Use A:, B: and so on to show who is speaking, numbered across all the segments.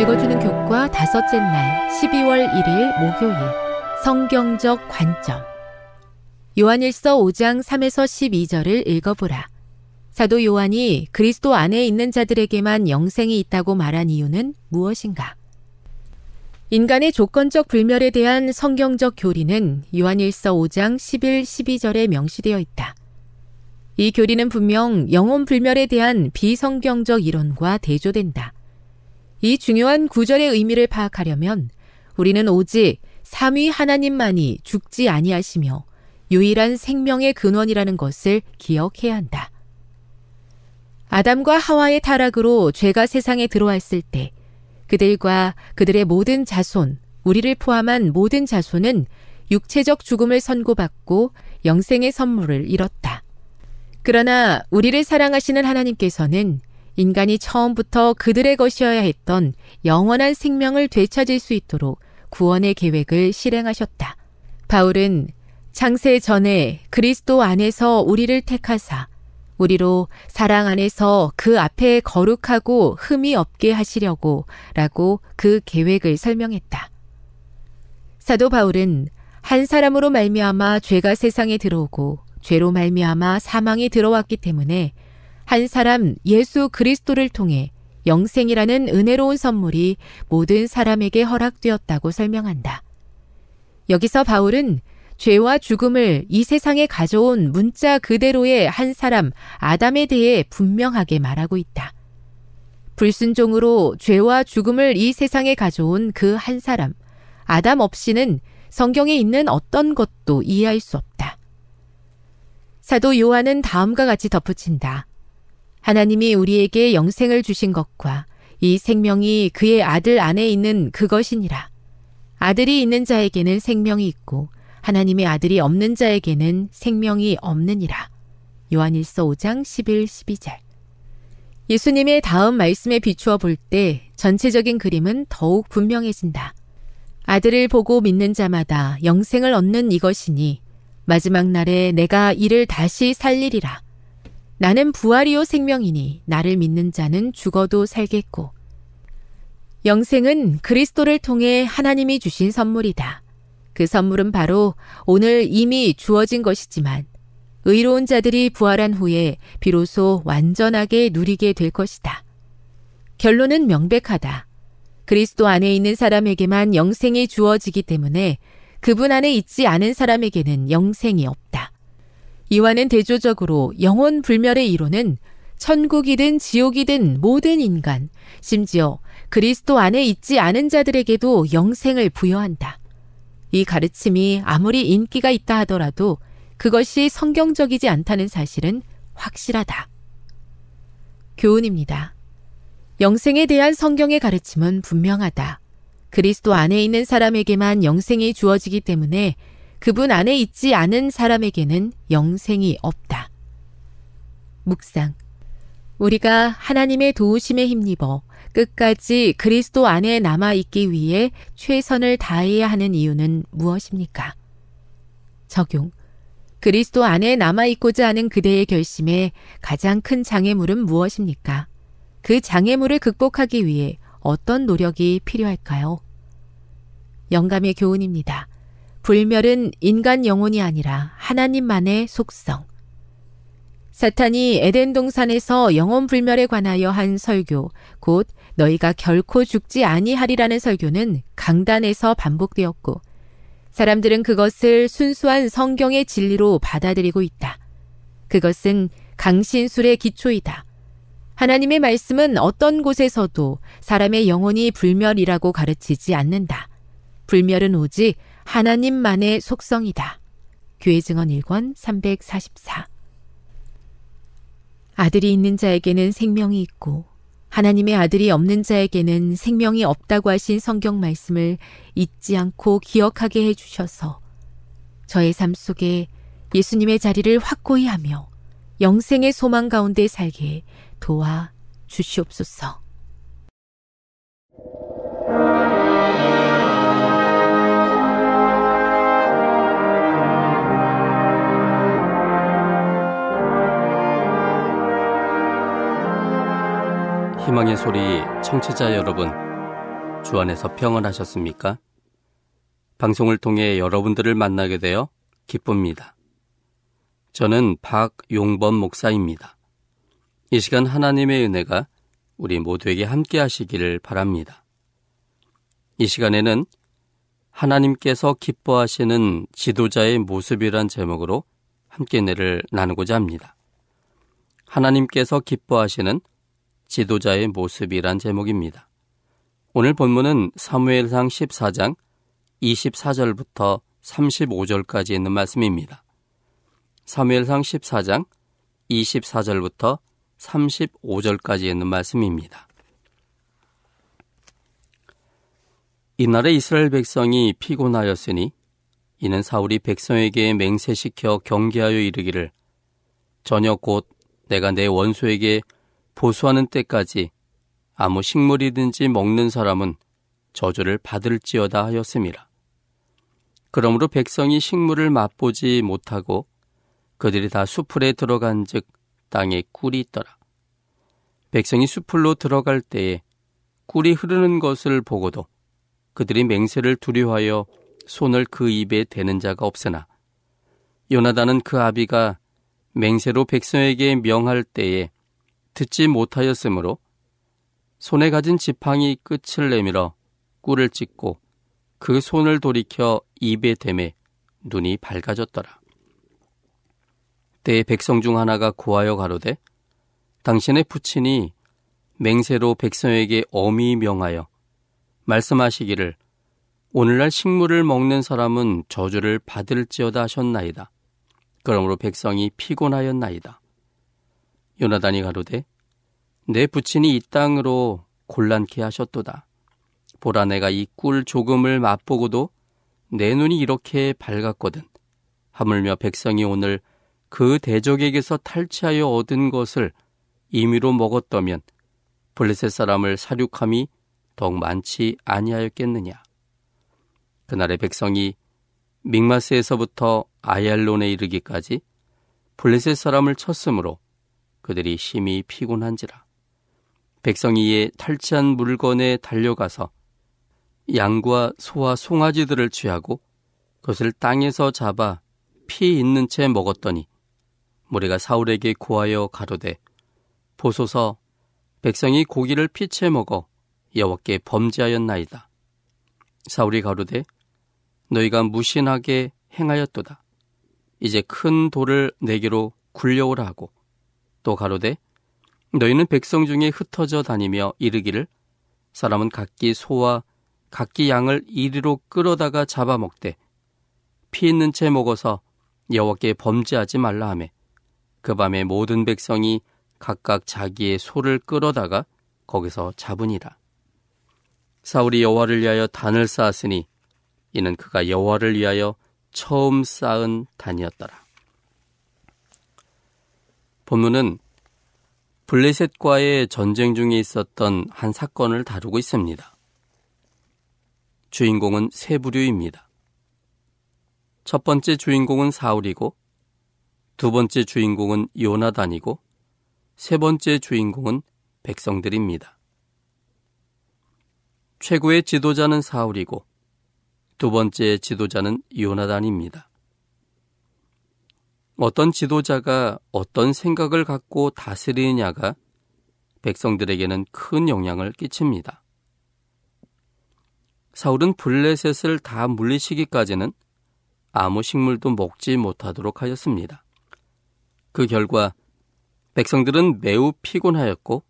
A: 읽어주는 교과 다섯째 날 12월 1일 목요일 성경적 관점 요한일서 5장 3에서 12절을 읽어보라. 사도 요한이 그리스도 안에 있는 자들에게만 영생이 있다고 말한 이유는 무엇인가? 인간의 조건적 불멸에 대한 성경적 교리는 요한일서 5장 11, 12절에 명시되어 있다. 이 교리는 분명 영혼 불멸에 대한 비성경적 이론과 대조된다. 이 중요한 구절의 의미를 파악하려면 우리는 오직 삼위 하나님만이 죽지 아니하시며 유일한 생명의 근원이라는 것을 기억해야 한다. 아담과 하와의 타락으로 죄가 세상에 들어왔을 때 그들과 그들의 모든 자손, 우리를 포함한 모든 자손은 육체적 죽음을 선고받고 영생의 선물을 잃었다. 그러나 우리를 사랑하시는 하나님께서는 인간이 처음부터 그들의 것이어야 했던 영원한 생명을 되찾을 수 있도록 구원의 계획을 실행하셨다. 바울은 창세 전에 그리스도 안에서 우리를 택하사 우리로 사랑 안에서 그 앞에 거룩하고 흠이 없게 하시려고 라고 그 계획을 설명했다. 사도 바울은 한 사람으로 말미암아 죄가 세상에 들어오고 죄로 말미암아 사망이 들어왔기 때문에 한 사람 예수 그리스도를 통해 영생이라는 은혜로운 선물이 모든 사람에게 허락되었다고 설명한다. 여기서 바울은 죄와 죽음을 이 세상에 가져온 문자 그대로의 한 사람 아담에 대해 분명하게 말하고 있다. 불순종으로 죄와 죽음을 이 세상에 가져온 그 한 사람 아담 없이는 성경에 있는 어떤 것도 이해할 수 없다. 사도 요한은 다음과 같이 덧붙인다. 하나님이 우리에게 영생을 주신 것과 이 생명이 그의 아들 안에 있는 그것이니라. 아들이 있는 자에게는 생명이 있고 하나님의 아들이 없는 자에게는 생명이 없느니라. 요한일서 5장 11, 12절. 예수님의 다음 말씀에 비추어 볼 때 전체적인 그림은 더욱 분명해진다. 아들을 보고 믿는 자마다 영생을 얻는 이것이니 마지막 날에 내가 이를 다시 살리리라. 나는 부활이요 생명이니 나를 믿는 자는 죽어도 살겠고 영생은 그리스도를 통해 하나님이 주신 선물이다. 그 선물은 바로 오늘 이미 주어진 것이지만 의로운 자들이 부활한 후에 비로소 완전하게 누리게 될 것이다. 결론은 명백하다. 그리스도 안에 있는 사람에게만 영생이 주어지기 때문에 그분 안에 있지 않은 사람에게는 영생이 없다. 이와는 대조적으로 영혼 불멸의 이론은 천국이든 지옥이든 모든 인간, 심지어 그리스도 안에 있지 않은 자들에게도 영생을 부여한다. 이 가르침이 아무리 인기가 있다 하더라도 그것이 성경적이지 않다는 사실은 확실하다. 교훈입니다. 영생에 대한 성경의 가르침은 분명하다. 그리스도 안에 있는 사람에게만 영생이 주어지기 때문에 그분 안에 있지 않은 사람에게는 영생이 없다. 묵상. 우리가 하나님의 도우심에 힘입어 끝까지 그리스도 안에 남아 있기 위해 최선을 다해야 하는 이유는 무엇입니까? 적용. 그리스도 안에 남아 있고자 하는 그대의 결심에 가장 큰 장애물은 무엇입니까? 그 장애물을 극복하기 위해 어떤 노력이 필요할까요? 영감의 교훈입니다. 불멸은 인간 영혼이 아니라 하나님만의 속성. 사탄이 에덴 동산에서 영혼 불멸에 관하여 한 설교, 곧 너희가 결코 죽지 아니하리라는 설교는 강단에서 반복되었고, 사람들은 그것을 순수한 성경의 진리로 받아들이고 있다. 그것은 강신술의 기초이다. 하나님의 말씀은 어떤 곳에서도 사람의 영혼이 불멸이라고 가르치지 않는다. 불멸은 오직 하나님만의 속성이다. 교회 증언 1권 344 아들이 있는 자에게는 생명이 있고 하나님의 아들이 없는 자에게는 생명이 없다고 하신 성경 말씀을 잊지 않고 기억하게 해 주셔서 저의 삶 속에 예수님의 자리를 확고히 하며 영생의 소망 가운데 살게 도와 주시옵소서.
B: 희망의 소리 청취자 여러분, 주 안에서 평안하셨습니까? 방송을 통해 여러분들을 만나게 되어 기쁩니다. 저는 박용범 목사입니다. 이 시간 하나님의 은혜가 우리 모두에게 함께 하시기를 바랍니다. 이 시간에는 하나님께서 기뻐하시는 지도자의 모습이란 제목으로 함께 내를 나누고자 합니다. 하나님께서 기뻐하시는 지도자의 모습이란 제목입니다. 오늘 본문은 사무엘상 14장 24절부터 35절까지 있는 말씀입니다. 사무엘상 14장 24절부터 35절까지 있는 말씀입니다. 이날에 이스라엘 백성이 피곤하였으니 이는 사울이 백성에게 맹세시켜 경계하여 이르기를 저녁 곧 내가 내 원수에게 보수하는 때까지 아무 식물이든지 먹는 사람은 저주를 받을지어다 하였습니다. 그러므로 백성이 식물을 맛보지 못하고 그들이 다 수풀에 들어간 즉 땅에 꿀이 있더라. 백성이 수풀로 들어갈 때에 꿀이 흐르는 것을 보고도 그들이 맹세를 두려워하여 손을 그 입에 대는 자가 없으나 요나단은 그 아비가 맹세로 백성에게 명할 때에 듣지 못하였으므로 손에 가진 지팡이 끝을 내밀어 꿀을 찢고 그 손을 돌이켜 입에 대매 눈이 밝아졌더라. 때에 백성 중 하나가 고하여 가로되 당신의 부친이 맹세로 백성에게 엄히 명하여 말씀하시기를 오늘날 식물을 먹는 사람은 저주를 받을지어다 하셨나이다. 그러므로 백성이 피곤하였나이다. 요나단이 가로되 내 부친이 이 땅으로 곤란케 하셨도다. 보라 내가 이 꿀 조금을 맛보고도 내 눈이 이렇게 밝았거든. 하물며 백성이 오늘 그 대적에게서 탈취하여 얻은 것을 임의로 먹었다면 블레셋 사람을 사륙함이 더욱 많지 아니하였겠느냐. 그날의 백성이 믹마스에서부터 아얄론에 이르기까지 블레셋 사람을 쳤으므로 그들이 심히 피곤한지라. 백성이 이에 탈취한 물건에 달려가서 양과 소와 송아지들을 취하고 그것을 땅에서 잡아 피 있는 채 먹었더니 무리가 사울에게 고하여 가로되 보소서 백성이 고기를 피채 먹어 여호와께 범죄하였나이다. 사울이 가로되 너희가 무신하게 행하였도다. 이제 큰 돌을 내게로 굴려오라 하고 또 가로되 너희는 백성 중에 흩어져 다니며 이르기를 사람은 각기 소와 각기 양을 이리로 끌어다가 잡아먹되 피 있는 채 먹어서 여호와께 범죄하지 말라 하매 그 밤에 모든 백성이 각각 자기의 소를 끌어다가 거기서 잡으니라 사울이 여호와를 위하여 단을 쌓았으니 이는 그가 여호와를 위하여 처음 쌓은 단이었더라. 본문은 블레셋과의 전쟁 중에 있었던 한 사건을 다루고 있습니다. 주인공은 세 부류입니다. 첫 번째 주인공은 사울이고, 두 번째 주인공은 요나단이고, 세 번째 주인공은 백성들입니다. 최고의 지도자는 사울이고, 두 번째 지도자는 요나단입니다. 어떤 지도자가 어떤 생각을 갖고 다스리느냐가 백성들에게는 큰 영향을 끼칩니다. 사울은 블레셋을 다 물리치기까지는 아무 식물도 먹지 못하도록 하였습니다. 그 결과 백성들은 매우 피곤하였고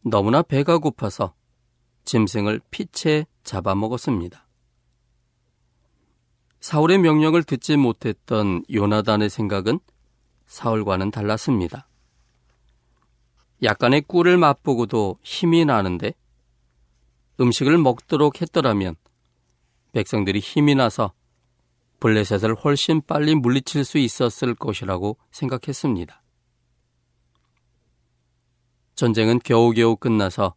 B: 너무나 배가 고파서 짐승을 피채 잡아먹었습니다. 사울의 명령을 듣지 못했던 요나단의 생각은 사울과는 달랐습니다. 약간의 꿀을 맛보고도 힘이 나는데 음식을 먹도록 했더라면 백성들이 힘이 나서 블레셋을 훨씬 빨리 물리칠 수 있었을 것이라고 생각했습니다. 전쟁은 겨우겨우 끝나서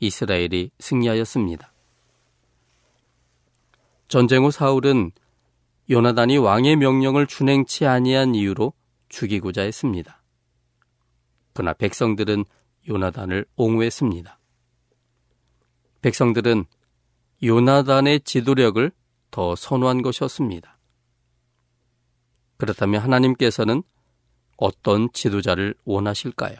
B: 이스라엘이 승리하였습니다. 전쟁 후 사울은 요나단이 왕의 명령을 준행치 아니한 이유로 죽이고자 했습니다. 그러나 백성들은 요나단을 옹호했습니다. 백성들은 요나단의 지도력을 더 선호한 것이었습니다. 그렇다면 하나님께서는 어떤 지도자를 원하실까요?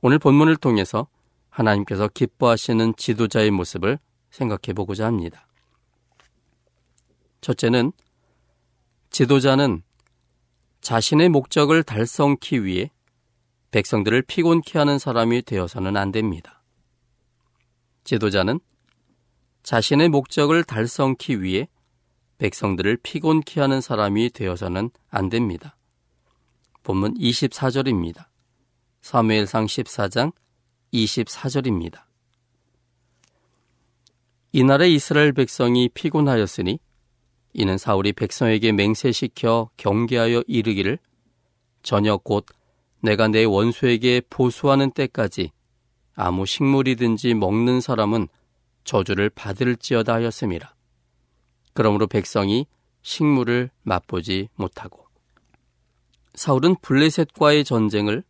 B: 오늘 본문을 통해서 하나님께서 기뻐하시는 지도자의 모습을 생각해 보고자 합니다. 첫째는 지도자는 자신의 목적을 달성키 위해 백성들을 피곤케 하는 사람이 되어서는 안 됩니다. 지도자는 자신의 목적을 달성키 위해 백성들을 피곤케 하는 사람이 되어서는 안 됩니다. 본문 24절입니다. 사무엘상 14장 24절입니다. 이날에 이스라엘 백성이 피곤하였으니 이는 사울이 백성에게 맹세시켜 경계하여 이르기를 저녁 곧 내가 내 원수에게 보수하는 때까지 아무 식물이든지 먹는 사람은 저주를 받을지어다 하였음이라. 그러므로 백성이 식물을 맛보지 못하고 사울은 블레셋과의 전쟁을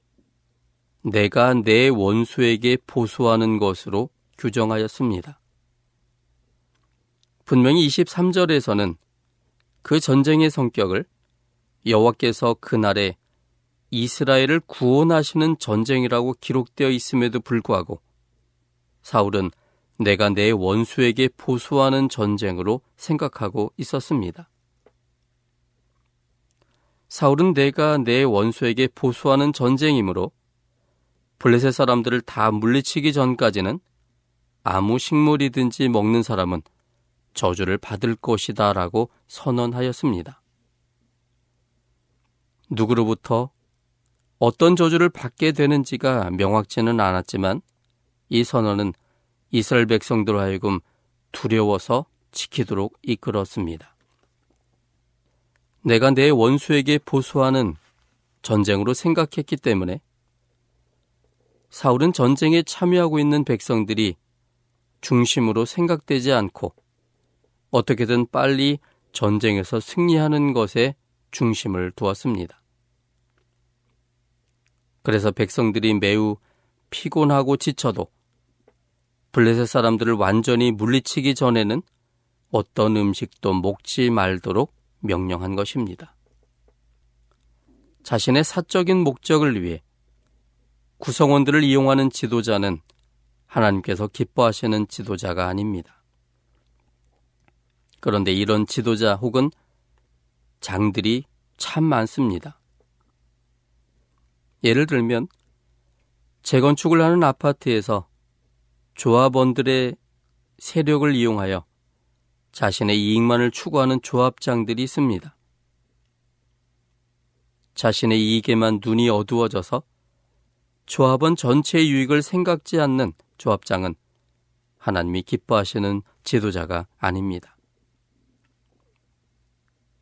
B: 내가 내 원수에게 보수하는 것으로 규정하였습니다. 분명히 23절에서는 그 전쟁의 성격을 여호와께서 그날에 이스라엘을 구원하시는 전쟁이라고 기록되어 있음에도 불구하고 사울은 내가 내 원수에게 보수하는 전쟁으로 생각하고 있었습니다. 사울은 내가 내 원수에게 보수하는 전쟁이므로 블레셋 사람들을 다 물리치기 전까지는 아무 식물이든지 먹는 사람은 저주를 받을 것이다 라고 선언하였습니다. 누구로부터 어떤 저주를 받게 되는지가 명확지는 않았지만 이 선언은 이스라엘 백성들 하여금 두려워서 지키도록 이끌었습니다. 내가 내 원수에게 보수하는 전쟁으로 생각했기 때문에 사울은 전쟁에 참여하고 있는 백성들이 중심으로 생각되지 않고 어떻게든 빨리 전쟁에서 승리하는 것에 중심을 두었습니다. 그래서 백성들이 매우 피곤하고 지쳐도 블레셋 사람들을 완전히 물리치기 전에는 어떤 음식도 먹지 말도록 명령한 것입니다. 자신의 사적인 목적을 위해 구성원들을 이용하는 지도자는 하나님께서 기뻐하시는 지도자가 아닙니다. 그런데 이런 지도자 혹은 장들이 참 많습니다. 예를 들면 재건축을 하는 아파트에서 조합원들의 세력을 이용하여 자신의 이익만을 추구하는 조합장들이 있습니다. 자신의 이익에만 눈이 어두워져서 조합원 전체의 유익을 생각지 않는 조합장은 하나님이 기뻐하시는 지도자가 아닙니다.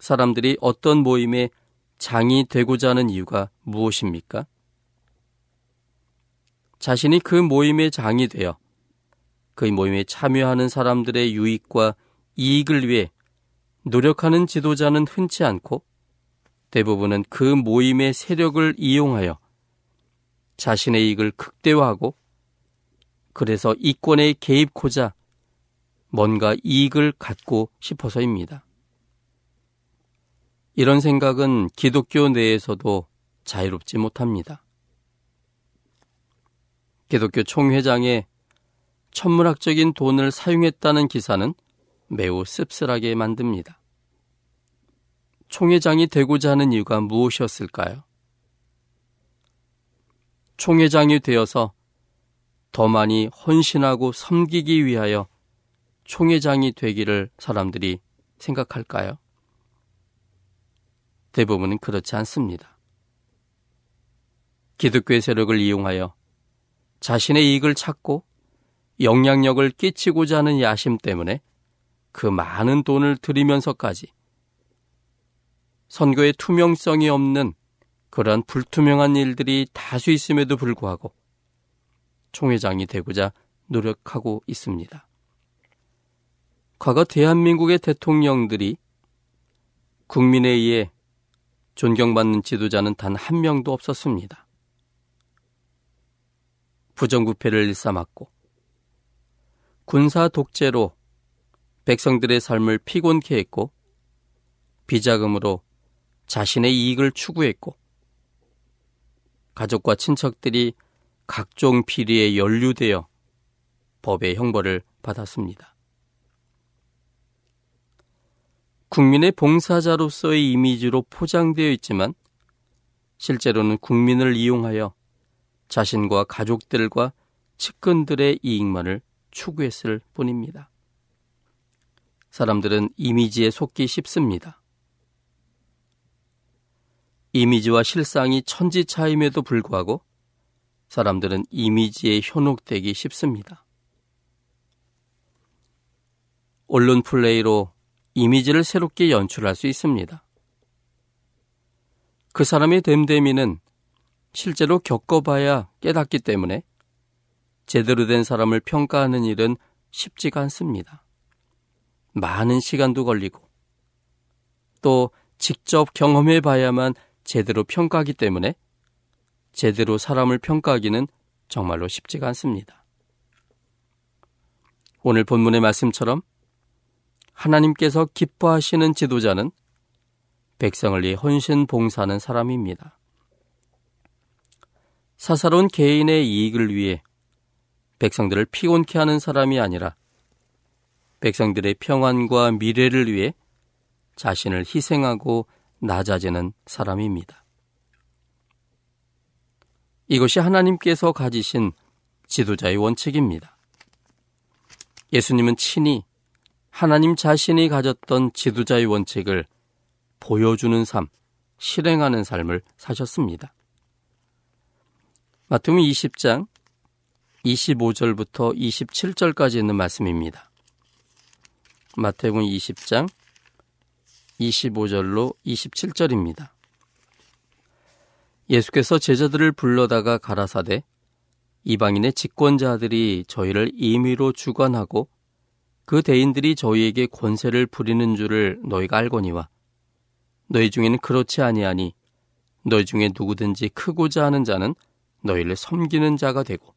B: 사람들이 어떤 모임에 장이 되고자 하는 이유가 무엇입니까? 자신이 그 모임의 장이 되어 그 모임에 참여하는 사람들의 유익과 이익을 위해 노력하는 지도자는 흔치 않고 대부분은 그 모임의 세력을 이용하여 자신의 이익을 극대화하고 그래서 이권에 개입코자 뭔가 이익을 갖고 싶어서입니다. 이런 생각은 기독교 내에서도 자유롭지 못합니다. 기독교 총회장의 천문학적인 돈을 사용했다는 기사는 매우 씁쓸하게 만듭니다. 총회장이 되고자 하는 이유가 무엇이었을까요? 총회장이 되어서 더 많이 헌신하고 섬기기 위하여 총회장이 되기를 사람들이 생각할까요? 대부분은 그렇지 않습니다. 기독교의 세력을 이용하여 자신의 이익을 찾고 영향력을 끼치고자 하는 야심 때문에 그 많은 돈을 들이면서까지 선거의 투명성이 없는 그러한 불투명한 일들이 다수 있음에도 불구하고 총회장이 되고자 노력하고 있습니다. 과거 대한민국의 대통령들이 국민에 의해 존경받는 지도자는 단 한 명도 없었습니다. 부정부패를 일삼았고 군사 독재로 백성들의 삶을 피곤케 했고 비자금으로 자신의 이익을 추구했고 가족과 친척들이 각종 비리에 연루되어 법의 형벌을 받았습니다. 국민의 봉사자로서의 이미지로 포장되어 있지만 실제로는 국민을 이용하여 자신과 가족들과 측근들의 이익만을 추구했을 뿐입니다. 사람들은 이미지에 속기 쉽습니다. 이미지와 실상이 천지 차임에도 불구하고 사람들은 이미지에 현혹되기 쉽습니다. 언론 플레이로 이미지를 새롭게 연출할 수 있습니다. 그 사람의 됨됨이는 실제로 겪어봐야 깨닫기 때문에 제대로 된 사람을 평가하는 일은 쉽지가 않습니다. 많은 시간도 걸리고 또 직접 경험해 봐야만 제대로 평가하기 때문에 제대로 사람을 평가하기는 정말로 쉽지가 않습니다. 오늘 본문의 말씀처럼 하나님께서 기뻐하시는 지도자는 백성을 위해 헌신 봉사하는 사람입니다. 사사로운 개인의 이익을 위해 백성들을 피곤케 하는 사람이 아니라 백성들의 평안과 미래를 위해 자신을 희생하고 낮아지는 사람입니다. 이것이 하나님께서 가지신 지도자의 원칙입니다. 예수님은 친히 하나님 자신이 가졌던 지도자의 원칙을 보여주는 삶, 실행하는 삶을 사셨습니다. 마태복음 20장 25절부터 27절까지 있는 말씀입니다. 마태복음 20장 25절로 27절입니다. 예수께서 제자들을 불러다가 가라사대 이방인의 집권자들이 저희를 임의로 주관하고 그 대인들이 저희에게 권세를 부리는 줄을 너희가 알거니와 너희 중에는 그렇지 아니하니 너희 중에 누구든지 크고자 하는 자는 너희를 섬기는 자가 되고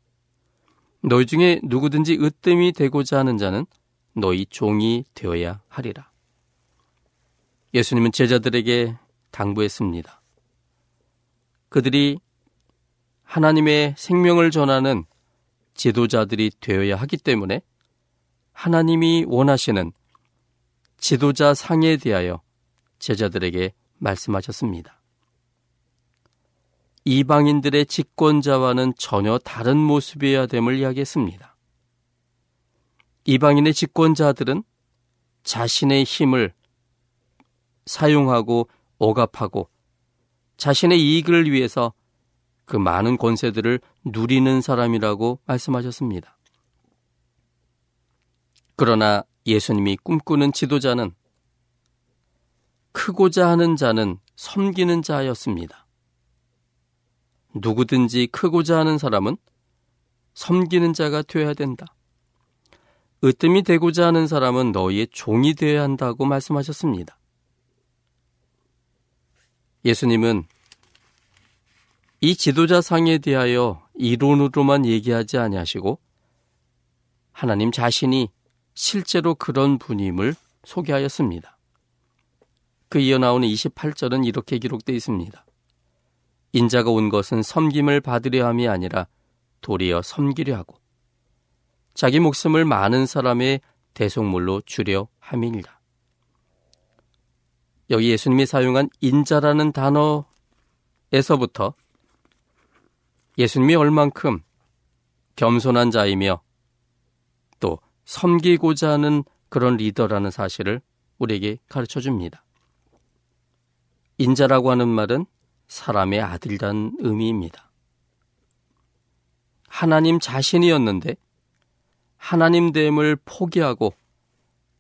B: 너희 중에 누구든지 으뜸이 되고자 하는 자는 너희 종이 되어야 하리라. 예수님은 제자들에게 당부했습니다. 그들이 하나님의 생명을 전하는 지도자들이 되어야 하기 때문에 하나님이 원하시는 지도자 상에 대하여 제자들에게 말씀하셨습니다. 이방인들의 집권자와는 전혀 다른 모습이어야 됨을 이야기했습니다. 이방인의 집권자들은 자신의 힘을 사용하고 억압하고 자신의 이익을 위해서 그 많은 권세들을 누리는 사람이라고 말씀하셨습니다. 그러나 예수님이 꿈꾸는 지도자는 크고자 하는 자는 섬기는 자였습니다. 누구든지 크고자 하는 사람은 섬기는 자가 되어야 된다. 으뜸이 되고자 하는 사람은 너희의 종이 되어야 한다고 말씀하셨습니다. 예수님은 이 지도자 상에 대하여 이론으로만 얘기하지 아니하시고 하나님 자신이 실제로 그런 분임을 소개하였습니다. 그 이어 나오는 28절은 이렇게 기록되어 있습니다. 인자가 온 것은 섬김을 받으려 함이 아니라 도리어 섬기려 하고 자기 목숨을 많은 사람의 대속물로 주려 함이니라. 여기 예수님이 사용한 인자라는 단어에서부터 예수님이 얼만큼 겸손한 자이며 또 섬기고자 하는 그런 리더라는 사실을 우리에게 가르쳐 줍니다. 인자라고 하는 말은 사람의 아들이란 의미입니다. 하나님 자신이었는데 하나님 됨을 포기하고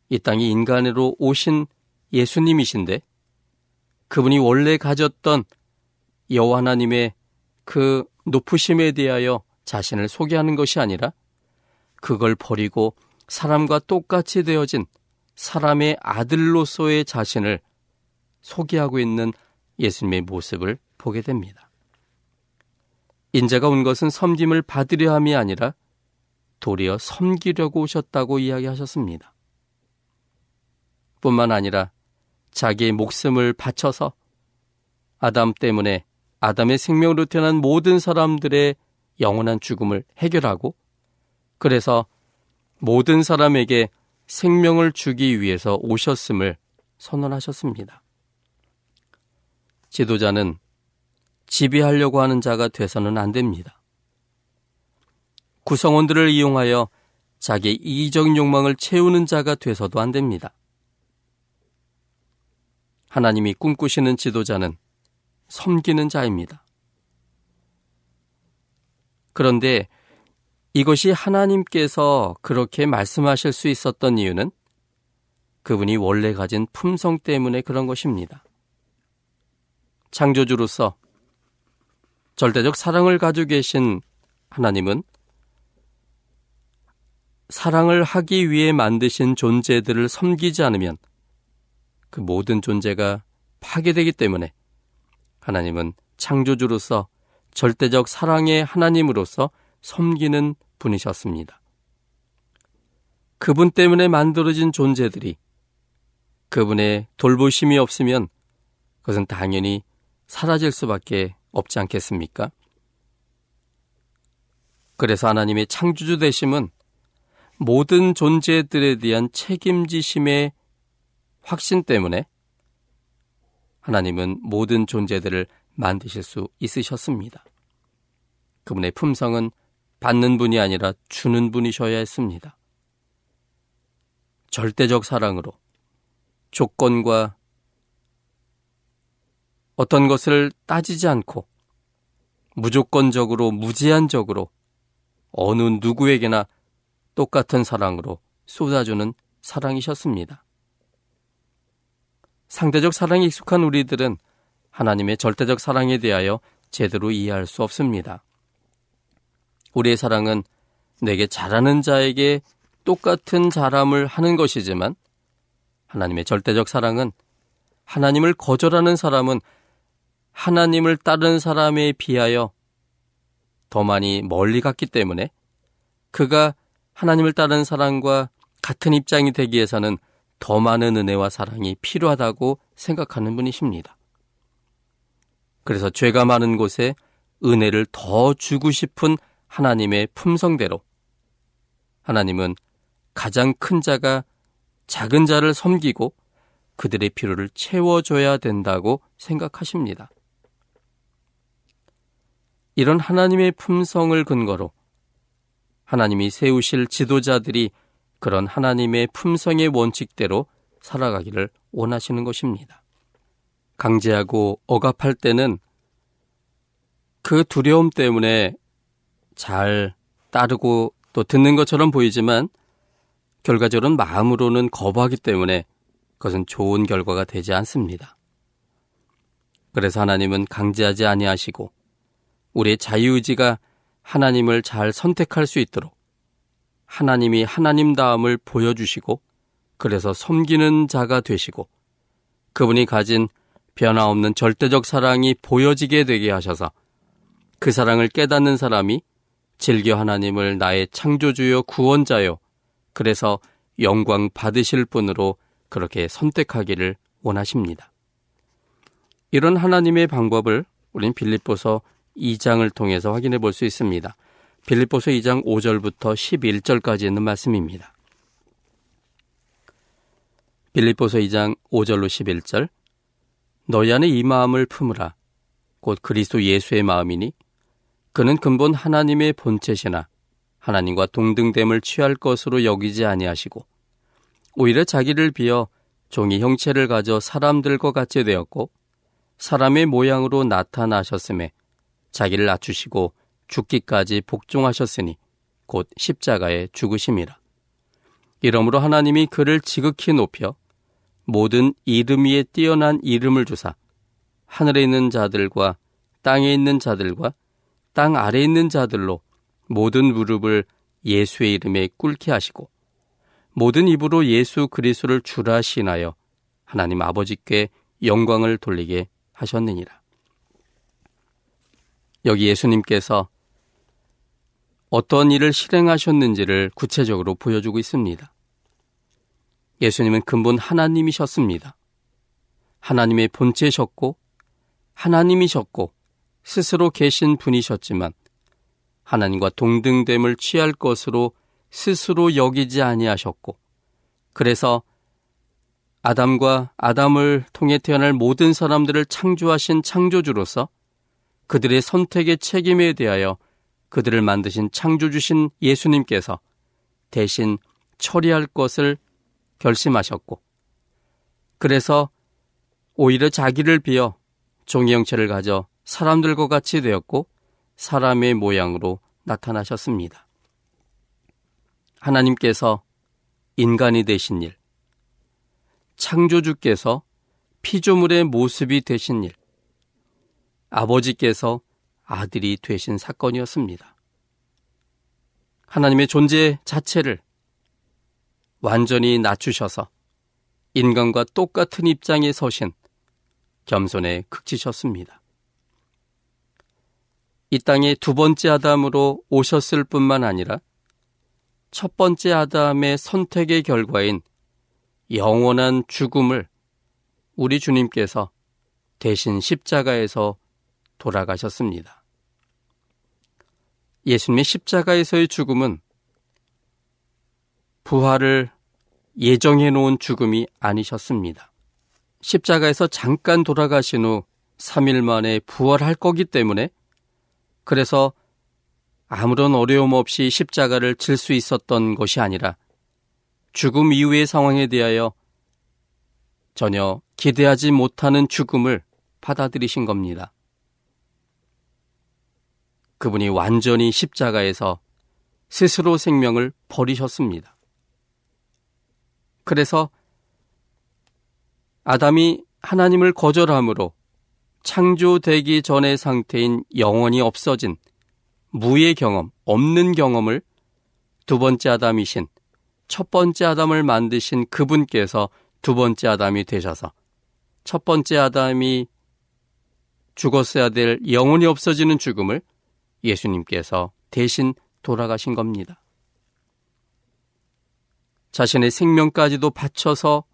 B: 이 땅에 인간으로 오신 예수님이신데 그분이 원래 가졌던 여호와 하나님의 그 높으심에 대하여 자신을 소개하는 것이 아니라 그걸 버리고 사람과 똑같이 되어진 사람의 아들로서의 자신을 소개하고 있는 예수님의 모습을 보게 됩니다. 인자가 온 것은 섬김을 받으려 함이 아니라 도리어 섬기려고 오셨다고 이야기하셨습니다. 뿐만 아니라 자기의 목숨을 바쳐서 아담 때문에 아담의 생명으로 태어난 모든 사람들의 영원한 죽음을 해결하고 그래서 모든 사람에게 생명을 주기 위해서 오셨음을 선언하셨습니다. 지도자는 지배하려고 하는 자가 돼서는 안 됩니다. 구성원들을 이용하여 자기 이기적인 욕망을 채우는 자가 돼서도 안 됩니다. 하나님이 꿈꾸시는 지도자는 섬기는 자입니다. 그런데 이것이 하나님께서 그렇게 말씀하실 수 있었던 이유는 그분이 원래 가진 품성 때문에 그런 것입니다. 창조주로서 절대적 사랑을 가지고 계신 하나님은 사랑을 하기 위해 만드신 존재들을 섬기지 않으면 그 모든 존재가 파괴되기 때문에 하나님은 창조주로서 절대적 사랑의 하나님으로서 섬기는 분이셨습니다. 그분 때문에 만들어진 존재들이 그분의 돌보심이 없으면 그것은 당연히 사라질 수밖에 없지 않겠습니까? 그래서 하나님의 창조주 되심은 모든 존재들에 대한 책임지심의 확신 때문에 하나님은 모든 존재들을 만드실 수 있으셨습니다. 그분의 품성은 받는 분이 아니라 주는 분이셔야 했습니다. 절대적 사랑으로 조건과 어떤 것을 따지지 않고 무조건적으로 무제한적으로 어느 누구에게나 똑같은 사랑으로 쏟아주는 사랑이셨습니다. 상대적 사랑에 익숙한 우리들은 하나님의 절대적 사랑에 대하여 제대로 이해할 수 없습니다. 우리의 사랑은 내게 잘하는 자에게 똑같은 잘함을 하는 것이지만 하나님의 절대적 사랑은 하나님을 거절하는 사람은 하나님을 따른 사람에 비하여 더 많이 멀리 갔기 때문에 그가 하나님을 따른 사람과 같은 입장이 되기 위해서는 더 많은 은혜와 사랑이 필요하다고 생각하는 분이십니다. 그래서 죄가 많은 곳에 은혜를 더 주고 싶은 하나님의 품성대로 하나님은 가장 큰 자가 작은 자를 섬기고 그들의 필요를 채워줘야 된다고 생각하십니다. 이런 하나님의 품성을 근거로 하나님이 세우실 지도자들이 그런 하나님의 품성의 원칙대로 살아가기를 원하시는 것입니다. 강제하고 억압할 때는 그 두려움 때문에 잘 따르고 또 듣는 것처럼 보이지만 결과적으로는 마음으로는 거부하기 때문에 그것은 좋은 결과가 되지 않습니다. 그래서 하나님은 강제하지 아니하시고 우리의 자유의지가 하나님을 잘 선택할 수 있도록 하나님이 하나님다움을 보여주시고 그래서 섬기는 자가 되시고 그분이 가진 변화없는 절대적 사랑이 보여지게 되게 하셔서 그 사랑을 깨닫는 사람이 즐겨 하나님을 나의 창조주요 구원자요. 그래서 영광 받으실 분으로 그렇게 선택하기를 원하십니다. 이런 하나님의 방법을 우린 빌립보서 2장을 통해서 확인해 볼 수 있습니다. 빌립보서 2장 5절부터 11절까지 있는 말씀입니다. 빌립보서 2장 5절로 11절 너희 안에 이 마음을 품으라 곧 그리스도 예수의 마음이니 그는 근본 하나님의 본체시나 하나님과 동등됨을 취할 것으로 여기지 아니하시고 오히려 자기를 비어 종이 형체를 가져 사람들과 같이 되었고 사람의 모양으로 나타나셨음에 자기를 낮추시고 죽기까지 복종하셨으니 곧 십자가에 죽으심이라. 이러므로 하나님이 그를 지극히 높여 모든 이름 위에 뛰어난 이름을 주사 하늘에 있는 자들과 땅에 있는 자들과 땅 아래에 있는 자들로 모든 무릎을 예수의 이름에 꿇게 하시고 모든 입으로 예수 그리스도를 주라 신하여 하나님 아버지께 영광을 돌리게 하셨느니라. 여기 예수님께서 어떤 일을 실행하셨는지를 구체적으로 보여주고 있습니다. 예수님은 근본 하나님이셨습니다. 하나님의 본체셨고 하나님이셨고 스스로 계신 분이셨지만 하나님과 동등됨을 취할 것으로 스스로 여기지 아니하셨고 그래서 아담과 아담을 통해 태어날 모든 사람들을 창조하신 창조주로서 그들의 선택의 책임에 대하여 그들을 만드신 창조주신 예수님께서 대신 처리할 것을 결심하셨고 그래서 오히려 자기를 비어 종의 형체를 가져 사람들과 같이 되었고 사람의 모양으로 나타나셨습니다. 하나님께서 인간이 되신 일, 창조주께서 피조물의 모습이 되신 일, 아버지께서 아들이 되신 사건이었습니다. 하나님의 존재 자체를 완전히 낮추셔서 인간과 똑같은 입장에 서신 겸손에 극치셨습니다. 이 땅에 두 번째 아담으로 오셨을 뿐만 아니라 첫 번째 아담의 선택의 결과인 영원한 죽음을 우리 주님께서 대신 십자가에서 돌아가셨습니다. 예수님의 십자가에서의 죽음은 부활을 예정해 놓은 죽음이 아니셨습니다. 십자가에서 잠깐 돌아가신 후 3일 만에 부활할 거기 때문에 그래서 아무런 어려움 없이 십자가를 질 수 있었던 것이 아니라 죽음 이후의 상황에 대하여 전혀 기대하지 못하는 죽음을 받아들이신 겁니다. 그분이 완전히 십자가에서 스스로 생명을 버리셨습니다. 그래서 아담이 하나님을 거절함으로 창조되기 전의 상태인 영원히 없어진 무의 경험, 없는 경험을 두 번째 아담이신 첫 번째 아담을 만드신 그분께서 두 번째 아담이 되셔서 첫 번째 아담이 죽었어야 될 영원히 없어지는 죽음을 예수님께서 대신 돌아가신 겁니다. 자신의 생명까지도 바쳐서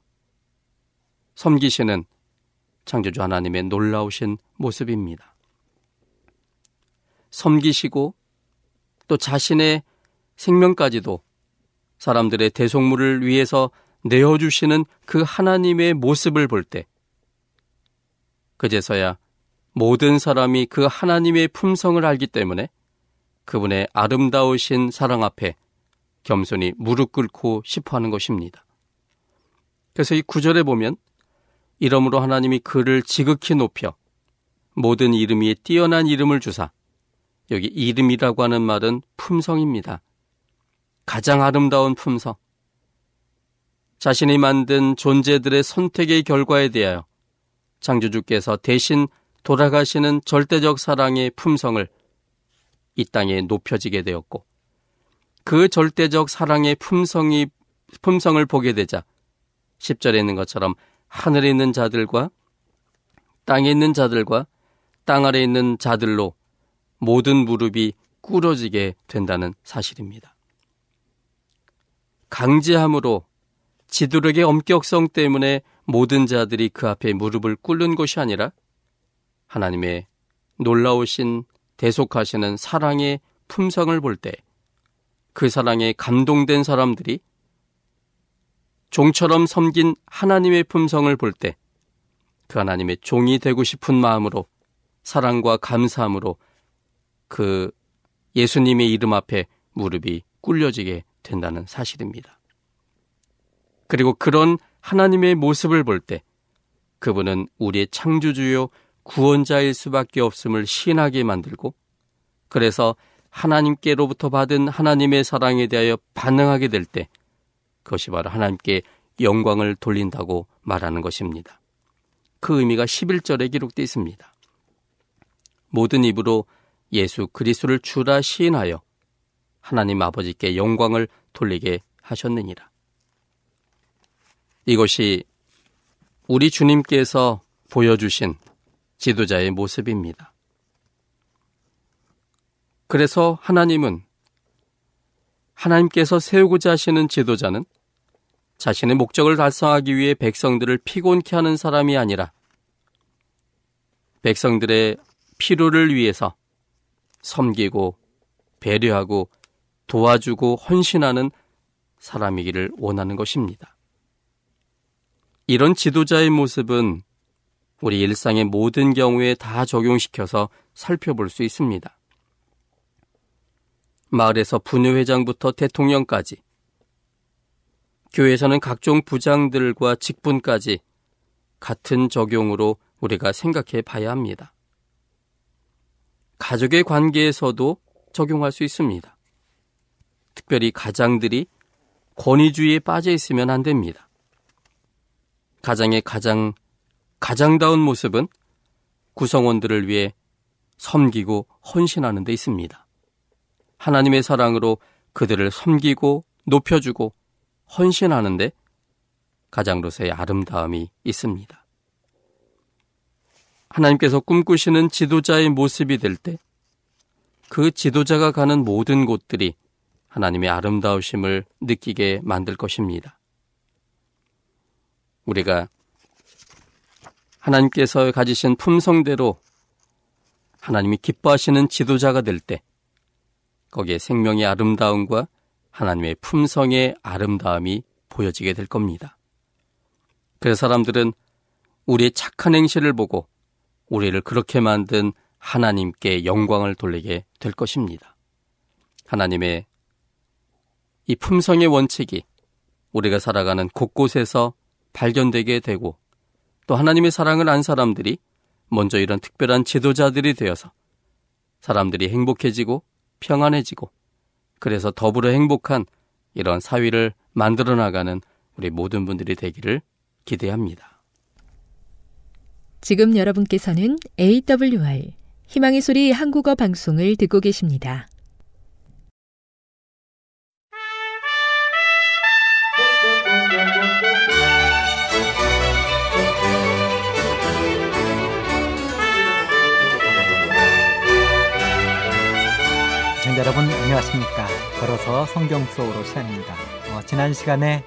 B: 섬기시는 창조주 하나님의 놀라우신 모습입니다. 섬기시고 또 자신의 생명까지도 사람들의 대속물을 위해서 내어주시는 그 하나님의 모습을 볼 때, 그제서야 모든 사람이 그 하나님의 품성을 알기 때문에 그분의 아름다우신 사랑 앞에 겸손히 무릎 꿇고 싶어 하는 것입니다. 그래서 이 구절에 보면 이러므로 하나님이 그를 지극히 높여 모든 이름 위에 뛰어난 이름을 주사 여기 이름이라고 하는 말은 품성입니다. 가장 아름다운 품성. 자신이 만든 존재들의 선택의 결과에 대하여 창조주께서 대신 돌아가시는 절대적 사랑의 품성을 이 땅에 높여지게 되었고 그 절대적 사랑의 품성이 품성을 보게 되자 10절에 있는 것처럼 하늘에 있는 자들과 땅에 있는 자들과 땅 아래 있는 자들로 모든 무릎이 꿇어지게 된다는 사실입니다. 강제함으로 지도력의 엄격성 때문에 모든 자들이 그 앞에 무릎을 꿇는 것이 아니라 하나님의 놀라우신 대속하시는 사랑의 품성을 볼 때 그 사랑에 감동된 사람들이 종처럼 섬긴 하나님의 품성을 볼 때 그 하나님의 종이 되고 싶은 마음으로 사랑과 감사함으로 그 예수님의 이름 앞에 무릎이 꿇려지게 된다는 사실입니다. 그리고 그런 하나님의 모습을 볼 때 그분은 우리의 창조주요 구원자일 수밖에 없음을 신하게 만들고 그래서 하나님께로부터 받은 하나님의 사랑에 대하여 반응하게 될 때 그것이 바로 하나님께 영광을 돌린다고 말하는 것입니다. 그 의미가 11절에 기록되어 있습니다. 모든 입으로 예수 그리스도를 주라 시인하여 하나님 아버지께 영광을 돌리게 하셨느니라. 이것이 우리 주님께서 보여주신 지도자의 모습입니다. 그래서 하나님은 하나님께서 세우고자 하시는 지도자는 자신의 목적을 달성하기 위해 백성들을 피곤케 하는 사람이 아니라 백성들의 필요를 위해서 섬기고 배려하고 도와주고 헌신하는 사람이기를 원하는 것입니다. 이런 지도자의 모습은 우리 일상의 모든 경우에 다 적용시켜서 살펴볼 수 있습니다. 마을에서 분회회장부터 대통령까지, 교회에서는 각종 부장들과 직분까지 같은 적용으로 우리가 생각해 봐야 합니다. 가족의 관계에서도 적용할 수 있습니다. 특별히 가장들이 권위주의에 빠져 있으면 안 됩니다. 가장의 가장 가장다운 모습은 구성원들을 위해 섬기고 헌신하는 데 있습니다. 하나님의 사랑으로 그들을 섬기고 높여주고 헌신하는데 가장로서의 아름다움이 있습니다. 하나님께서 꿈꾸시는 지도자의 모습이 될 때 그 지도자가 가는 모든 곳들이 하나님의 아름다우심을 느끼게 만들 것입니다. 우리가 하나님께서 가지신 품성대로 하나님이 기뻐하시는 지도자가 될 때 거기에 생명의 아름다움과 하나님의 품성의 아름다움이 보여지게 될 겁니다. 그래서 사람들은 우리의 착한 행실을 보고 우리를 그렇게 만든 하나님께 영광을 돌리게 될 것입니다. 하나님의 이 품성의 원칙이 우리가 살아가는 곳곳에서 발견되게 되고 또 하나님의 사랑을 안 사람들이 먼저 이런 특별한 지도자들이 되어서 사람들이 행복해지고 평안해지고 그래서 더불어 행복한 이런 사회를 만들어 나가는 우리 모든 분들이 되기를 기대합니다.
A: 지금 여러분께서는 AWR 희망의 소리 한국어 방송을 듣고 계십니다.
C: 여러분 안녕하십니까? 걸어서 성경 속으로 시간입니다. 어, 지난 시간에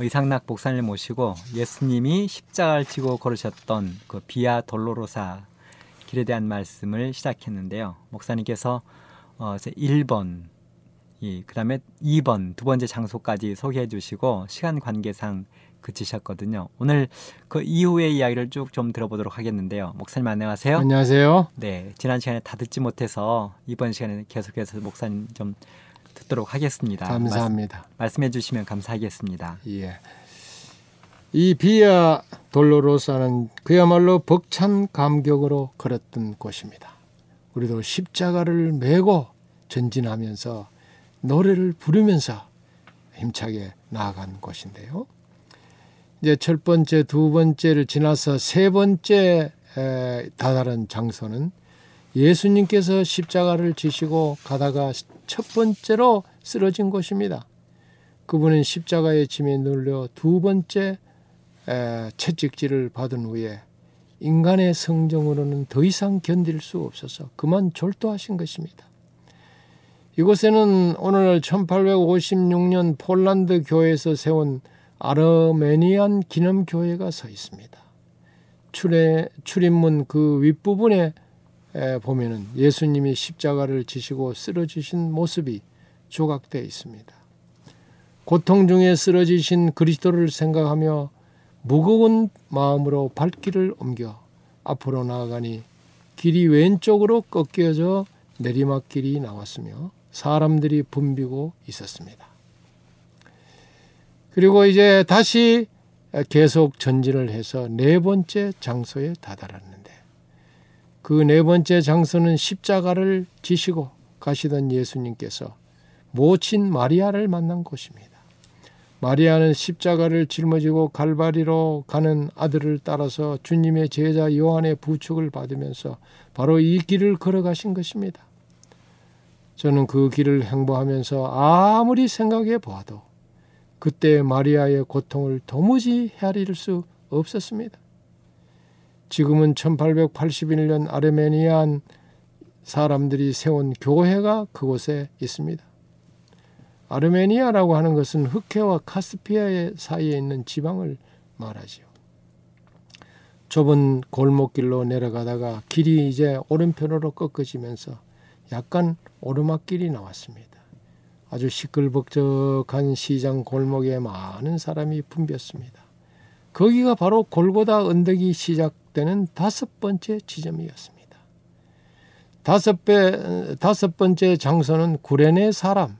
C: 의상락 목사님 모시고 예수님이 십자가를 지고 걸으셨던 그 비아 돌로로사 길에 대한 말씀을 시작했는데요. 목사님께서 어, 1번 이 그다음에 2번 두 번째 장소까지 소개해 주시고 시간 관계상 그치셨거든요. 오늘 그 이후의 이야기를 쭉 좀 들어보도록 하겠는데요. 목사님 안녕하세요.
D: 안녕하세요.
C: 네, 지난 시간에 다 듣지 못해서 이번 시간에 계속해서 목사님 좀 듣도록 하겠습니다.
D: 감사합니다.
C: 말씀, 해 주시면 감사하겠습니다.
D: 예. 이 비아 돌로로사는 그야말로 벅찬 감격으로 걸었던 곳입니다. 우리도 십자가를 메고 전진하면서 노래를 부르면서 힘차게 나아간 곳인데요. 이제 첫 번째, 두 번째를 지나서 세 번째 에, 다다른 장소는 예수님께서 십자가를 지시고 가다가 첫 번째로 쓰러진 곳입니다. 그분은 십자가의 짐에 눌려 두 번째 에, 채찍질을 받은 후에 인간의 성정으로는 더 이상 견딜 수 없어서 그만 졸도하신 것입니다. 이곳에는 오늘 1856년 폴란드 교회에서 세운 아르메니안 기념교회가 서 있습니다. 출애, 출입문 그 윗부분에 보면은 예수님이 십자가를 지시고 쓰러지신 모습이 조각되어 있습니다. 고통 중에 쓰러지신 그리스도를 생각하며 무거운 마음으로 발길을 옮겨 앞으로 나아가니 길이 왼쪽으로 꺾여져 내리막길이 나왔으며 사람들이 붐비고 있었습니다. 그리고 이제 다시 계속 전진을 해서 네 번째 장소에 다다랐는데 그 네 번째 장소는 십자가를 지시고 가시던 예수님께서 모친 마리아를 만난 곳입니다. 마리아는 십자가를 짊어지고 갈바리로 가는 아들을 따라서 주님의 제자 요한의 부축을 받으면서 바로 이 길을 걸어가신 것입니다. 저는 그 길을 행보하면서 아무리 생각해 보아도 그때 마리아의 고통을 도무지 헤아릴 수 없었습니다. 지금은 1881년 아르메니안 사람들이 세운 교회가 그곳에 있습니다. 아르메니아라고 하는 것은 흑해와 카스피아 사이에 있는 지방을 말하지요. 좁은 골목길로 내려가다가 길이 이제 오른편으로 꺾어지면서 약간 오르막길이 나왔습니다. 아주 시끌벅적한 시장 골목에 많은 사람이 붐볐습니다. 거기가 바로 골고다 언덕이 시작되는 다섯 번째 지점이었습니다. 다섯, 배, 다섯 번째 장소는 구레네 사람,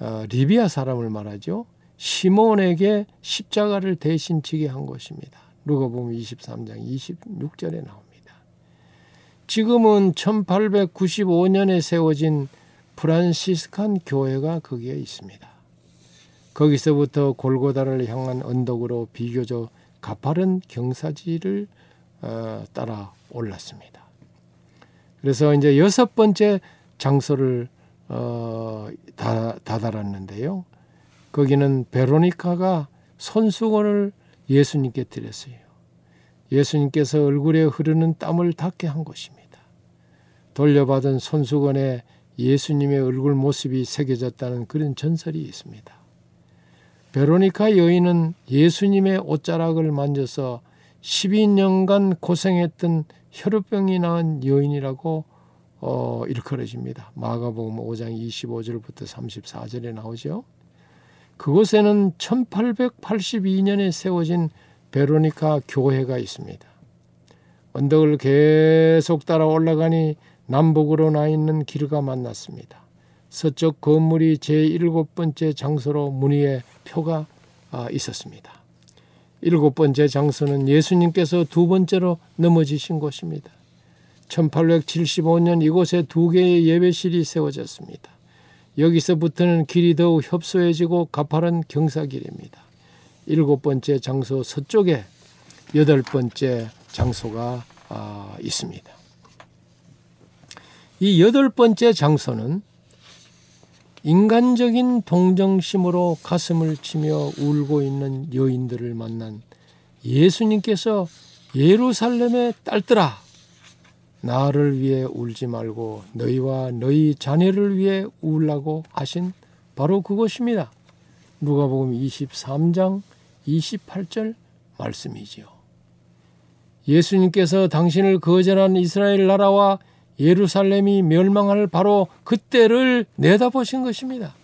D: 어, 리비아 사람을 말하죠. 시몬에게 십자가를 대신 지게 한 것입니다. 누가 보면 23장 26절에 나옵니다. 지금은 1895년에 세워진 프란시스칸 교회가 거기에 있습니다. 거기서부터 골고다를 향한 언덕으로 비교적 가파른 경사지를 어, 따라 올랐습니다. 그래서 이제 여섯 번째 장소를 어, 다, 다다랐는데요. 거기는 베로니카가 손수건을 예수님께 드렸어요. 예수님께서 얼굴에 흐르는 땀을 닦게 한 것입니다. 돌려받은 손수건에 예수님의 얼굴 모습이 새겨졌다는 그런 전설이 있습니다. 베로니카 여인은 예수님의 옷자락을 만져서 12년간 고생했던 혈우병이 나은 여인이라고 어, 일컬어집니다. 마가복음 5장 25절부터 34절에 나오죠. 그곳에는 1882년에 세워진 베로니카 교회가 있습니다. 언덕을 계속 따라 올라가니 남북으로 나 있는 길과 만났습니다. 서쪽 건물이 제7 번째 장소로 문의에 표가 아, 있었습니다. 일곱 번째 장소는 예수님께서 두 번째로 넘어지신 곳입니다. 1875년 이곳에 두 개의 예배실이 세워졌습니다. 여기서부터는 길이 더욱 협소해지고 가파른 경사길입니다. 일곱 번째 장소 서쪽에 여덟 번째 장소가 아, 있습니다. 이 여덟 번째 장소는 인간적인 동정심으로 가슴을 치며 울고 있는 여인들을 만난 예수님께서 예루살렘의 딸들아 나를 위해 울지 말고 너희와 너희 자녀를 위해 울라고 하신 바로 그것입니다. 누가복음 23장 28절 말씀이지요. 예수님께서 당신을 거절한 이스라엘 나라와 예루살렘이 멸망할 바로 그때를 내다보신 것입니다.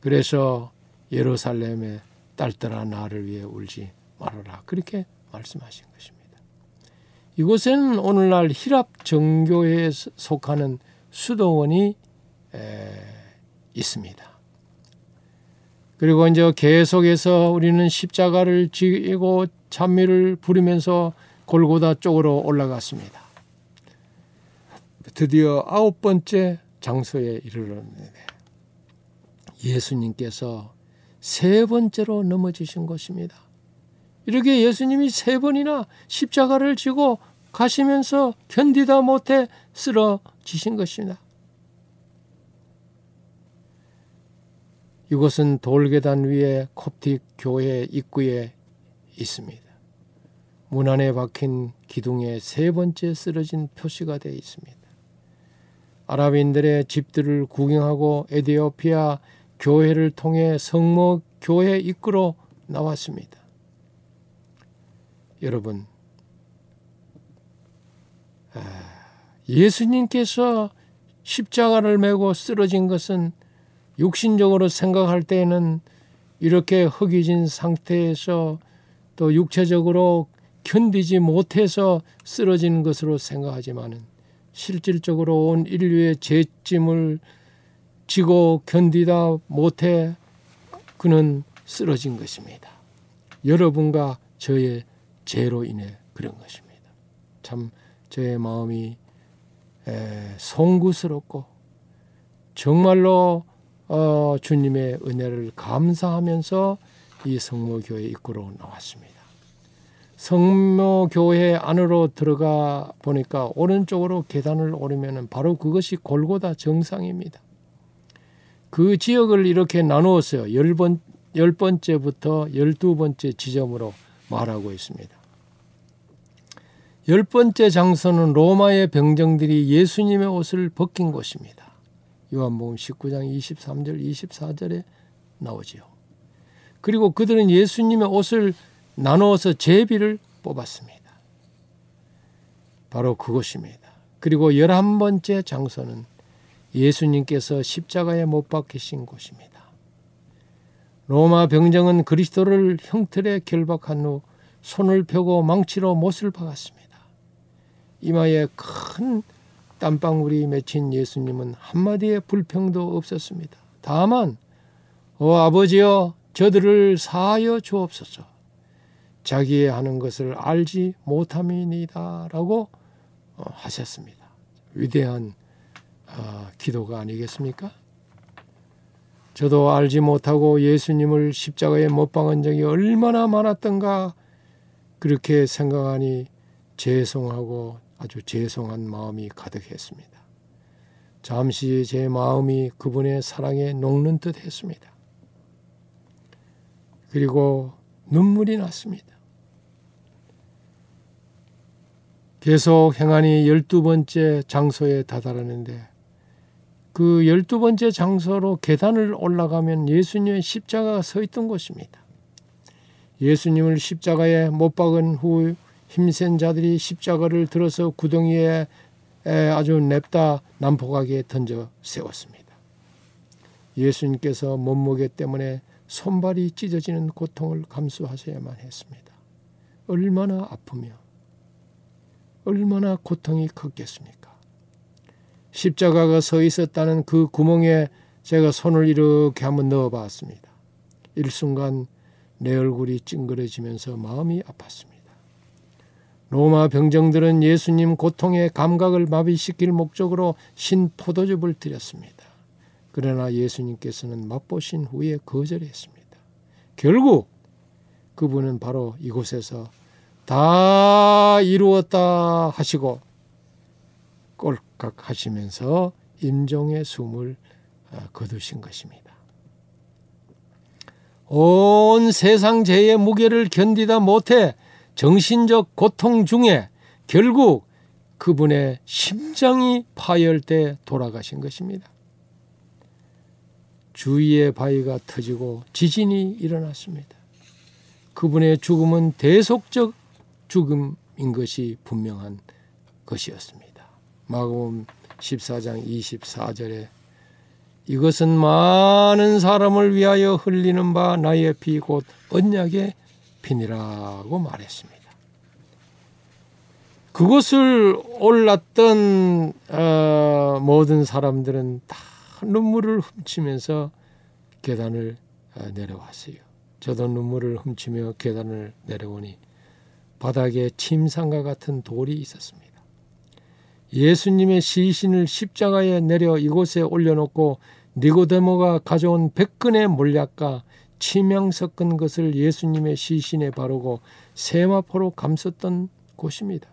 D: 그래서 예루살렘의 딸들아 나를 위해 울지 말아라 그렇게 말씀하신 것입니다. 이곳에는 오늘날 히랍 정교회에 속하는 수도원이 있습니다. 그리고 이제 계속해서 우리는 십자가를 지고 찬미를 부르면서 골고다 쪽으로 올라갔습니다. 드디어 아홉 번째 장소에 이르렀는데 예수님께서 세 번째로 넘어지신 것입니다. 이렇게 예수님이 세 번이나 십자가를 지고 가시면서 견디다 못해 쓰러지신 것입니다. 이곳은 돌계단 위에 콥틱 교회 입구에 있습니다. 문 안에 박힌 기둥에 세 번째 쓰러진 표시가 되어 있습니다. 아랍인들의 집들을 구경하고 에디오피아 교회를 통해 성모 교회 입구로 나왔습니다. 여러분, 아, 예수님께서 십자가를 메고 쓰러진 것은 육신적으로 생각할 때에는 이렇게 허기진 상태에서 또 육체적으로 견디지 못해서 쓰러진 것으로 생각하지만은 실질적으로 온 인류의 죄짐을 지고 견디다 못해 그는 쓰러진 것입니다. 여러분과 저의 죄로 인해 그런 것입니다. 참 저의 마음이 송구스럽고 정말로 어, 주님의 은혜를 감사하면서 이 성모교회 입구로 나왔습니다. 성모교회 안으로 들어가 보니까 오른쪽으로 계단을 오르면 바로 그것이 골고다 정상입니다. 그 지역을 이렇게 나누었어요. 열, 번, 열 번째부터 열두 번째 지점으로 말하고 있습니다. 열 번째 장소는 로마의 병정들이 예수님의 옷을 벗긴 곳입니다. 요한복음 19장 23절 24절에 나오지요. 그리고 그들은 예수님의 옷을 나누어서 제비를 뽑았습니다. 바로 그것입니다. 그리고 열한 번째 장소는 예수님께서 십자가에 못 박히신 곳입니다. 로마 병정은 그리스도를 형틀에 결박한 후 손을 펴고 망치로 못을 박았습니다. 이마에 큰 땀방울이 맺힌 예수님은 한마디의 불평도 없었습니다. 다만 오 아버지여 저들을 사하여 주옵소서 자기의 하는 것을 알지 못함이니다라고 어, 하셨습니다. 위대한 아, 기도가 아니겠습니까? 저도 알지 못하고 예수님을 십자가에 못 박은 적이 얼마나 많았던가 그렇게 생각하니 죄송하고 아주 죄송한 마음이 가득했습니다. 잠시 제 마음이 그분의 사랑에 녹는 듯 했습니다. 그리고 눈물이 났습니다. 계속 행하니 열두 번째 장소에 다다르는데 그 열두 번째 장소로 계단을 올라가면 예수님의 십자가가 서 있던 곳입니다. 예수님을 십자가에 못 박은 후 힘센 자들이 십자가를 들어서 구덩이에 아주 냅다 난폭하게 던져 세웠습니다. 예수님께서 몸무게 때문에 손발이 찢어지는 고통을 감수하셔야만 했습니다. 얼마나 아프며 얼마나 고통이 컸겠습니까? 십자가가 서 있었다는 그 구멍에 제가 손을 이렇게 한번 넣어 봤습니다. 일순간 내 얼굴이 찡그러지면서 마음이 아팠습니다. 로마 병정들은 예수님 고통의 감각을 마비시킬 목적으로 신 포도즙을 드렸습니다. 그러나 예수님께서는 맛보신 후에 거절했습니다. 결국 그분은 바로 이곳에서 다 이루었다 하시고 꼴깍 하시면서 임종의 숨을 아, 거두신 것입니다. 온 세상 죄의 무게를 견디다 못해 정신적 고통 중에 결국 그분의 심장이 파열돼 돌아가신 것입니다. 주위의 바위가 터지고 지진이 일어났습니다. 그분의 죽음은 대속적 죽음인 것이 분명한 것이었습니다. 마가복음 14장 24절에 이것은 많은 사람을 위하여 흘리는 바 나의 피 곧 언약의 피니라고 말했습니다. 그곳을 올랐던 어, 모든 사람들은 다 눈물을 훔치면서 계단을 어, 내려왔어요. 저도 눈물을 훔치며 계단을 내려오니 바닥에 침상과 같은 돌이 있었습니다. 예수님의 시신을 십자가에 내려 이곳에 올려놓고 니고데모가 가져온 백근의 몰약과 치명 섞은 것을 예수님의 시신에 바르고 세마포로 감쌌던 곳입니다.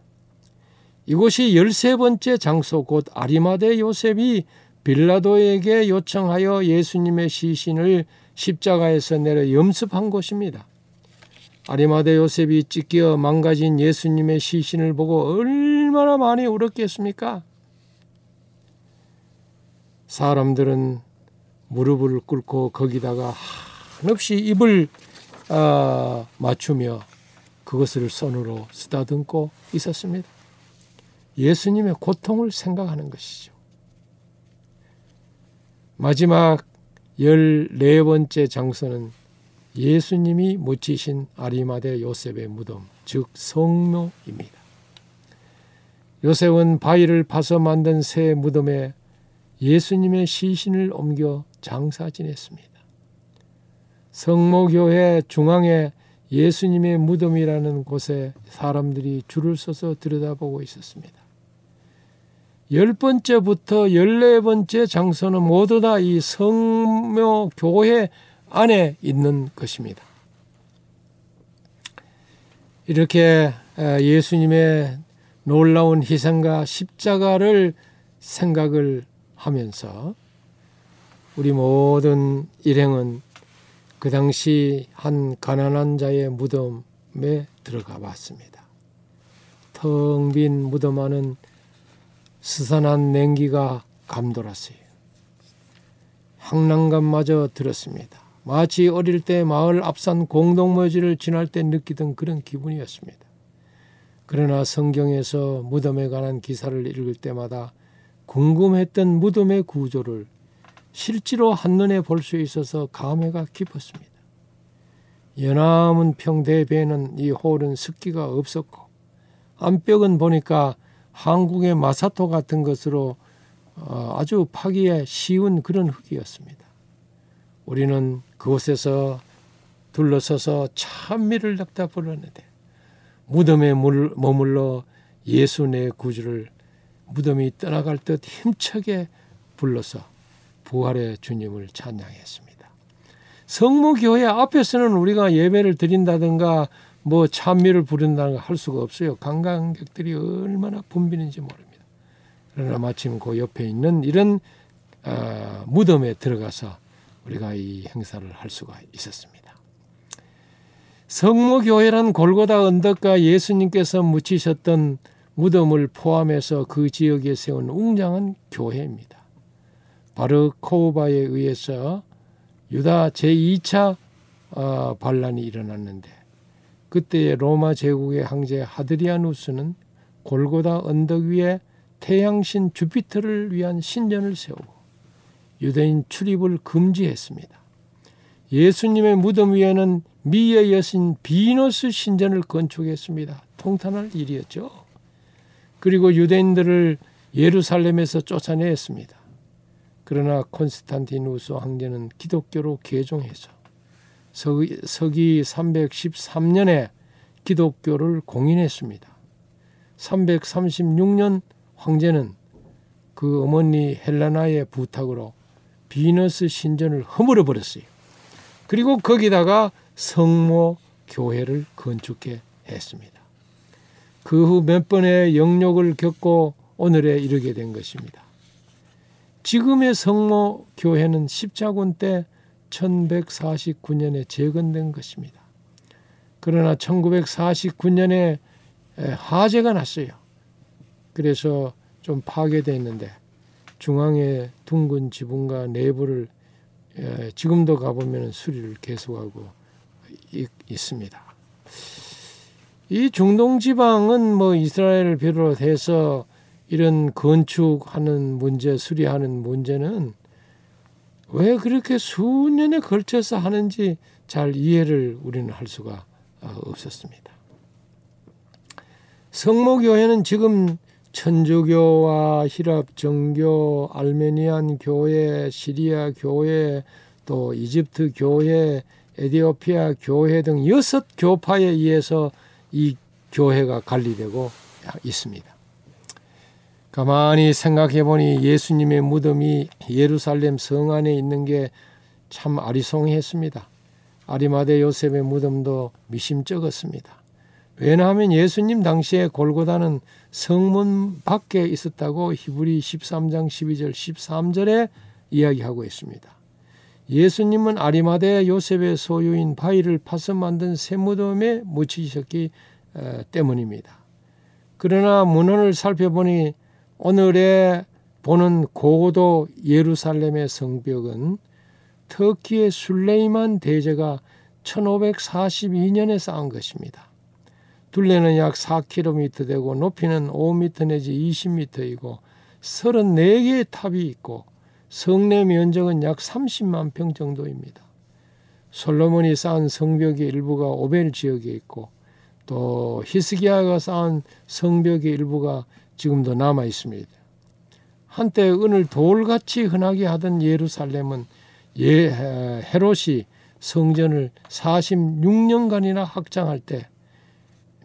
D: 이곳이 열세 번째 장소 곧 아리마대 요셉이 빌라도에게 요청하여 예수님의 시신을 십자가에서 내려 염습한 곳입니다. 아리마대 요셉이 찢겨 망가진 예수님의 시신을 보고 얼마나 많이 울었겠습니까? 사람들은 무릎을 꿇고 거기다가 한없이 입을 어, 맞추며 그것을 손으로 쓰다듬고 있었습니다. 예수님의 고통을 생각하는 것이죠. 마지막 열네 번째 장소는 예수님이 묻히신 아리마대 요셉의 무덤, 즉 성묘입니다. 요셉은 바위를 파서 만든 새 무덤에 예수님의 시신을 옮겨 장사 지냈습니다. 성모교회 중앙에 예수님의 무덤이라는 곳에 사람들이 줄을 서서 들여다보고 있었습니다. 열 번째부터 열네 번째 장소는 모두 다 이 성묘 교회 안에 있는 것입니다. 이렇게 예수님의 놀라운 희생과 십자가를 생각을 하면서 우리 모든 일행은 그 당시 한 가난한 자의 무덤에 들어가 봤습니다. 텅 빈 무덤 안은 스산한 냉기가 감돌았어요. 향난감마저 들었습니다. 마치 어릴 때 마을 앞산 공동묘지를 지날 때 느끼던 그런 기분이었습니다. 그러나 성경에서 무덤에 관한 기사를 읽을 때마다 궁금했던 무덤의 구조를 실제로 한눈에 볼 수 있어서 감회가 깊었습니다. 연암은 평대배에는 이 홀은 습기가 없었고 안벽은 보니까 한국의 마사토 같은 것으로 어, 아주 파기에 쉬운 그런 흙이었습니다. 우리는 그곳에서 둘러서서 찬미를 납다 불렀는데 무덤에 머물러 예수 내 구주를 무덤이 떠나갈 듯 힘차게 불러서 부활의 주님을 찬양했습니다. 성모교회 앞에서는 우리가 예배를 드린다든가 뭐 찬미를 부른다는 걸할 수가 없어요. 관광객들이 얼마나 붐비는지 모릅니다. 그러나 마침 그 옆에 있는 이런 어, 무덤에 들어가서 우리가 이 행사를 할 수가 있었습니다. 성모교회란 골고다 언덕과 예수님께서 묻히셨던 무덤을 포함해서 그 지역에 세운 웅장한 교회입니다. 바르코바에 의해서 유다 제2차 어, 반란이 일어났는데 그때의 로마 제국의 황제 하드리아누스는 골고다 언덕 위에 태양신 주피터를 위한 신전을 세우고 유대인 출입을 금지했습니다. 예수님의 무덤 위에는 미의 여신 비너스 신전을 건축했습니다. 통탄할 일이었죠. 그리고 유대인들을 예루살렘에서 쫓아냈습니다. 그러나 콘스탄티누스 황제는 기독교로 개종해서 서기, 서기 313년에 기독교를 공인했습니다. 336년 황제는 그 어머니 헬라나의 부탁으로 비너스 신전을 허물어 버렸어요. 그리고 거기다가 성모 교회를 건축해 했습니다. 그 후 몇 번의 영역을 겪고 오늘에 이르게 된 것입니다. 지금의 성모 교회는 십자군 때 1149년에 재건된 것입니다. 그러나 1949년에 화재가 났어요. 그래서 좀 파괴되어 있는데 중앙의 둥근 지붕과 내부를 지금도 가보면 수리를 계속하고 있습니다. 이 중동 지방은 뭐 이스라엘을 비롯해서 이런 건축하는 문제, 수리하는 문제는 왜 그렇게 수년에 걸쳐서 하는지 잘 이해를 우리는 할 수가 어, 없었습니다. 성모교회는 지금 천주교와 히랍 정교, 알메니안 교회, 시리아 교회, 또 이집트 교회, 에디오피아 교회 등 여섯 교파에 의해서 이 교회가 관리되고 있습니다. 가만히 생각해 보니 예수님의 무덤이 예루살렘 성 안에 있는 게 참 아리송했습니다. 아리마대 요셉의 무덤도 미심쩍었습니다. 왜냐하면 예수님 당시에 골고다는 성문 밖에 있었다고 히브리 13장 12절 13절에 이야기하고 있습니다. 예수님은 아리마대 요셉의 소유인 바위를 파서 만든 새 무덤에 묻히셨기 때문입니다. 그러나 문헌을 살펴보니 오늘의 보는 고도 예루살렘의 성벽은 터키의 술레이만 대제가 1542년에 쌓은 것입니다. 둘레는 약 4km 되고 높이는 5m 내지 20m이고 34개의 탑이 있고 성내 면적은 약 30만 평 정도입니다. 솔로몬이 쌓은 성벽의 일부가 오벨 지역에 있고 또 히스기야가 쌓은 성벽의 일부가 지금도 남아 있습니다. 한때 은을 돌같이 흔하게 하던 예루살렘은 예, 헤롯이 성전을 46년간이나 확장할 때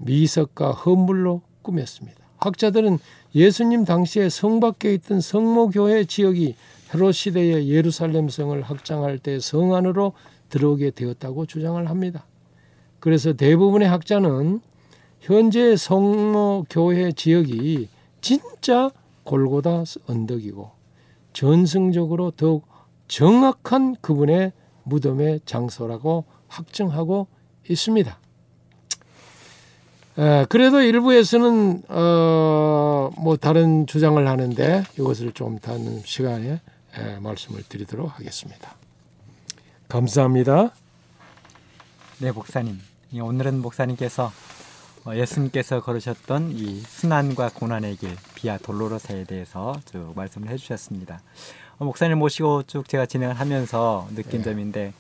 D: 미석과 헌물로 꾸몄습니다. 학자들은 예수님 당시에 성 밖에 있던 성모교회 지역이 헤롯 시대의 예루살렘 성을 확장할 때 성 안으로 들어오게 되었다고 주장을 합니다. 그래서 대부분의 학자는 현재 성모교회 지역이 진짜 골고다 언덕이고 전승적으로 더욱 정확한 그분의 무덤의 장소라고 확정하고 있습니다. 에, 그래도 일부에서는 어, 뭐 다른 주장을 하는데 이것을 좀 다른 시간에 에, 말씀을 드리도록 하겠습니다. 감사합니다.
C: 네, 목사님. 오늘은 목사님께서 어, 예수님께서 걸으셨던 이 순환과 고난의 길 비아 돌로로사에 대해서 쭉 말씀을 해주셨습니다. 어, 목사님 모시고 쭉 제가 진행을 하면서 느낀 네. 점인데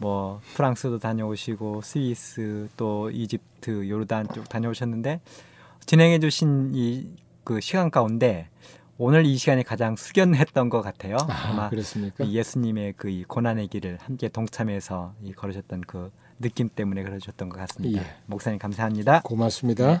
C: 뭐 프랑스도 다녀오시고 스위스 또 이집트 요르단 쪽 다녀오셨는데 진행해 주신 이 그 시간 가운데 오늘 이 시간이 가장 숙연했던 것 같아요.
D: 아, 마 그렇습니까?
C: 예수님의 그 고난의 길을 함께 동참해서 이 걸으셨던 그 느낌 때문에 그러셨던 것 같습니다. 예. 목사님 감사합니다.
D: 고맙습니다. 네.